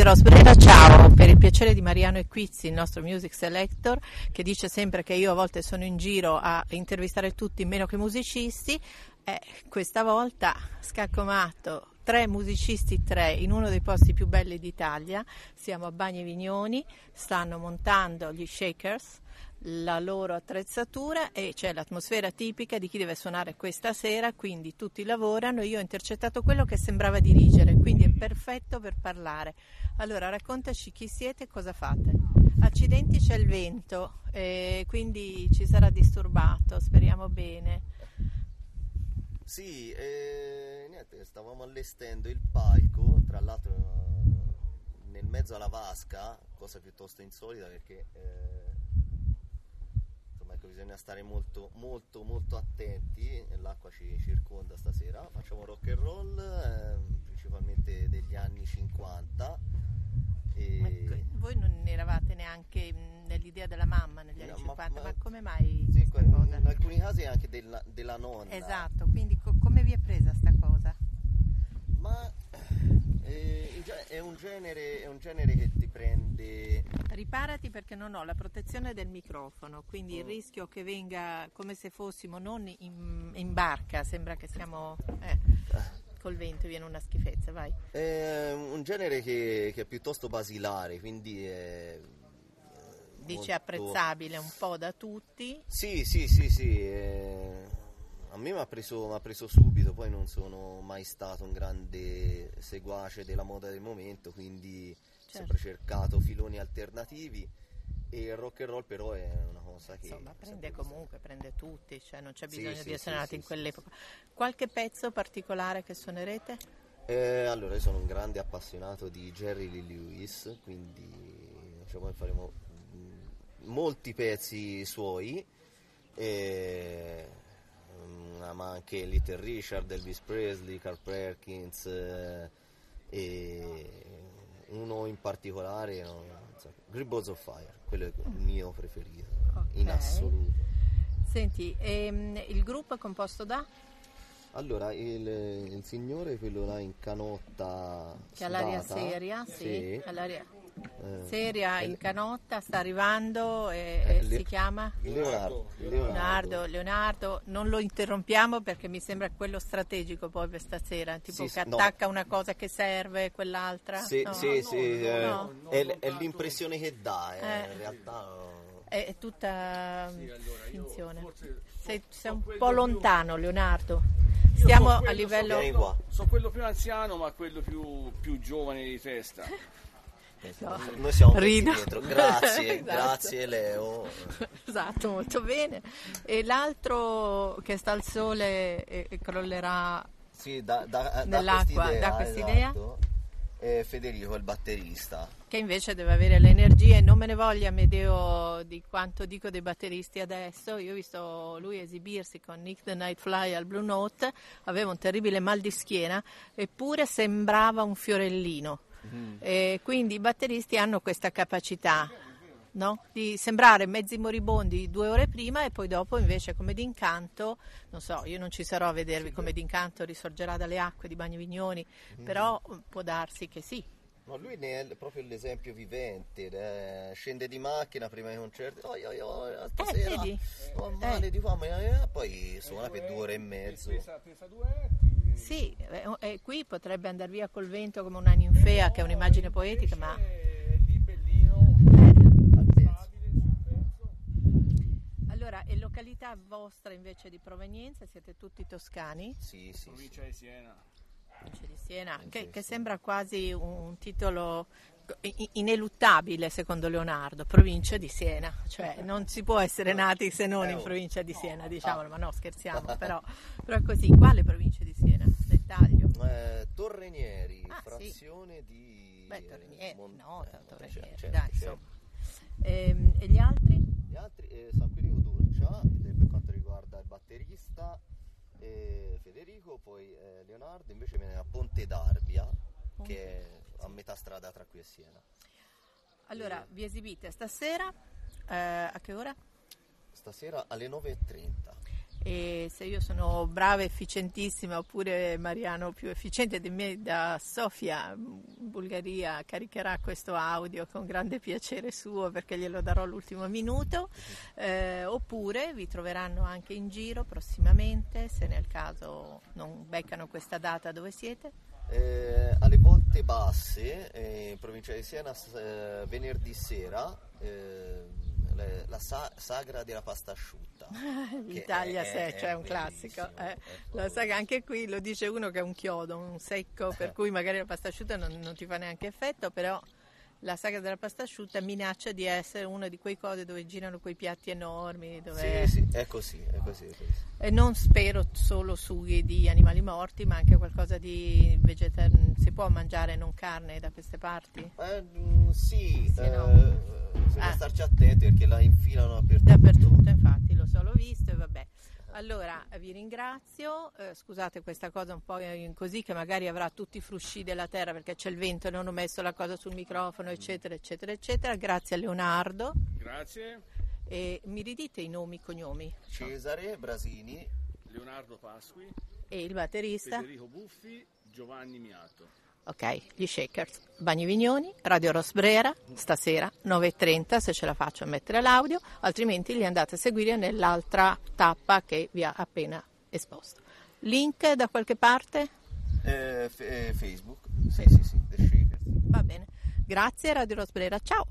Cindy Rosbrera, ciao, per il piacere di Mariano Equizzi, il nostro music selector, che dice sempre che io a volte sono in giro a intervistare tutti meno che musicisti, eh, questa volta scaccomato tre musicisti, tre, in uno dei posti più belli d'Italia, siamo a Bagni Vignoni, stanno montando gli Shakers, la loro attrezzatura e c'è l'atmosfera tipica di chi deve suonare questa sera, quindi tutti lavorano, io ho intercettato quello che sembrava dirigere, quindi è perfetto per parlare. Allora raccontaci chi siete e cosa fate. Accidenti c'è il vento, eh, quindi ci sarà disturbato, speriamo bene. Sì, eh, niente, stavamo allestendo il palco, tra l'altro nel mezzo alla vasca, cosa piuttosto insolita perché eh, ecco, bisogna stare molto, molto, molto attenti, l'acqua ci circonda stasera, facciamo rock and roll, eh, principalmente degli anni 50. E... Voi non eravate neanche nell'idea della mamma negli anni no, 50, ma, ma, come mai sì, in, in, alcuni casi anche della, della nonna. Esatto, quindi co- come vi è presa sta cosa? Ma eh, un genere, è un genere che ti prende... Riparati perché non ho la protezione del microfono, quindi oh. il rischio che venga come se fossimo non in, in barca, sembra che siamo... Eh. Col vento viene una schifezza, vai. È un genere che, che è piuttosto basilare, quindi è Dice molto... apprezzabile un po' da tutti. Sì, sì, sì, sì. Eh, a me mi ha preso, preso, subito, poi non sono mai stato un grande seguace della moda del momento, quindi certo. ho sempre cercato filoni alternativi. E il rock and roll però è una cosa che... Insomma, prende comunque, stato. prende tutti, cioè non c'è bisogno sì, di essere sì, nati sì, in quell'epoca. Qualche pezzo particolare che suonerete? Eh, allora, io sono un grande appassionato di Jerry Lee Lewis, quindi poi faremo molti pezzi suoi, e, um, ma anche Little Richard, Elvis Presley, Carl Perkins eh, e uno in particolare, no, Gribbles of Fire, quello è il mio preferito okay. in assoluto. Senti, ehm, il gruppo è composto da? Allora, il, il, signore, quello là in canotta. Che ha l'aria seria, sì. sì. All'aria seria in canotta, sta arrivando e, e Le- si chiama Leonardo. Leonardo. Leonardo. non lo interrompiamo perché mi sembra quello strategico poi per stasera, tipo sì, che attacca no. una cosa che serve, quell'altra. Sì, no. sì, sì no, eh, è, è, l'impressione che dà, eh, eh. in realtà è, è tutta sì, allora, finzione. Sei, sei un po' lontano Leonardo. Stiamo a livello... Sono, sono quello più anziano ma quello più, più giovane di testa. No. Noi siamo Rido. dietro, grazie, esatto. grazie Leo. Esatto, molto bene. E l'altro che sta al sole e, e crollerà sì, da, da, nell'acqua, da quest'idea? Esatto. È Federico, il batterista. Che invece deve avere l'energia e non me ne voglia Medeo di quanto dico dei batteristi adesso. Io ho visto lui esibirsi con Nick the Nightfly al Blue Note, aveva un terribile mal di schiena, eppure sembrava un fiorellino Mm. E quindi i batteristi hanno questa capacità no? di sembrare mezzi moribondi due ore prima e poi dopo invece come d'incanto, non so, io non ci sarò a vedervi come d'incanto risorgerà dalle acque di Bagni Vignoni, mm. però può darsi che sì. No, lui ne è proprio l'esempio vivente, eh, scende di macchina prima dei concerti, oh, oh, oh, stasera eh, ho male eh. di fame, eh, poi suona per due ore e mezzo. Pesa, pesa duetti sì, e eh, eh, qui potrebbe andare via col vento come una ninfea, che è un'immagine poetica, ma... Allora, e località vostra invece di provenienza? Siete tutti toscani? Sì, sì. Provincia di Siena. Provincia di Siena, che, che sembra quasi un titolo ineluttabile secondo Leonardo, provincia di Siena, cioè non si può essere nati se non in provincia di Siena, diciamolo, ma no scherziamo, però, però è così. Quale provincia di Siena? Dettaglio. Eh, Torrenieri, ah, frazione sì. di... Beh, Torrenieri, Mon- no, eh, Torrenieri, certo, dai, certo. E, e, gli altri? Gli altri, eh, San Quirico Durcia, per quanto riguarda il batterista, eh, Federico, poi eh, Leonardo, invece viene a Ponte d'Arbia. Che è a metà strada tra qui e Siena. Allora, e... vi esibite stasera, eh, a che ora? Stasera alle 9.30. e se io sono brava, efficientissima oppure Mariano più efficiente di me da Sofia, Bulgaria, caricherà questo audio con grande piacere suo perché glielo darò l'ultimo minuto, eh, oppure vi troveranno anche in giro prossimamente se nel caso non beccano questa data dove siete. Eh, alle volte basse, eh, in provincia di Siena, eh, venerdì sera eh, le, la sa- sagra della pasta asciutta. L'Italia c'è, cioè è un classico. Eh. Lo sa che anche qui lo dice uno che è un chiodo, un secco, per cui magari la pasta asciutta non, non ti fa neanche effetto, però la sagra della pasta asciutta minaccia di essere una di quei cose dove girano quei piatti enormi. Dove... Sì, sì, è così, è così, è così. E non spero solo sughi di animali morti, ma anche qualcosa di vegetariano. Si può mangiare non carne da queste parti? Eh, mm, sì, sì eh, no. bisogna Ah. starci attenti perché la infilano dappertutto. Dappertutto, infatti, lo so, l'ho visto e vabbè. Allora vi ringrazio, eh, scusate questa cosa un po' così che magari avrà tutti i frusci della terra perché c'è il vento e non ho messo la cosa sul microfono eccetera eccetera eccetera, grazie a Leonardo. Grazie. e mi ridite i nomi e cognomi? Cesare Brasini, Leonardo Pasqui, e il batterista, Federico Buffi, Giovanni Miato. Ok, gli Shakers, Bagni Vignoni, Radio Rosbrera, stasera 9.30 se ce la faccio a mettere l'audio, altrimenti li andate a seguire nell'altra tappa che vi ha appena esposto. Link da qualche parte? eh, f- eh, Facebook, sì sì sì, The Shakers. Va bene. Grazie Radio Rosbrera, ciao!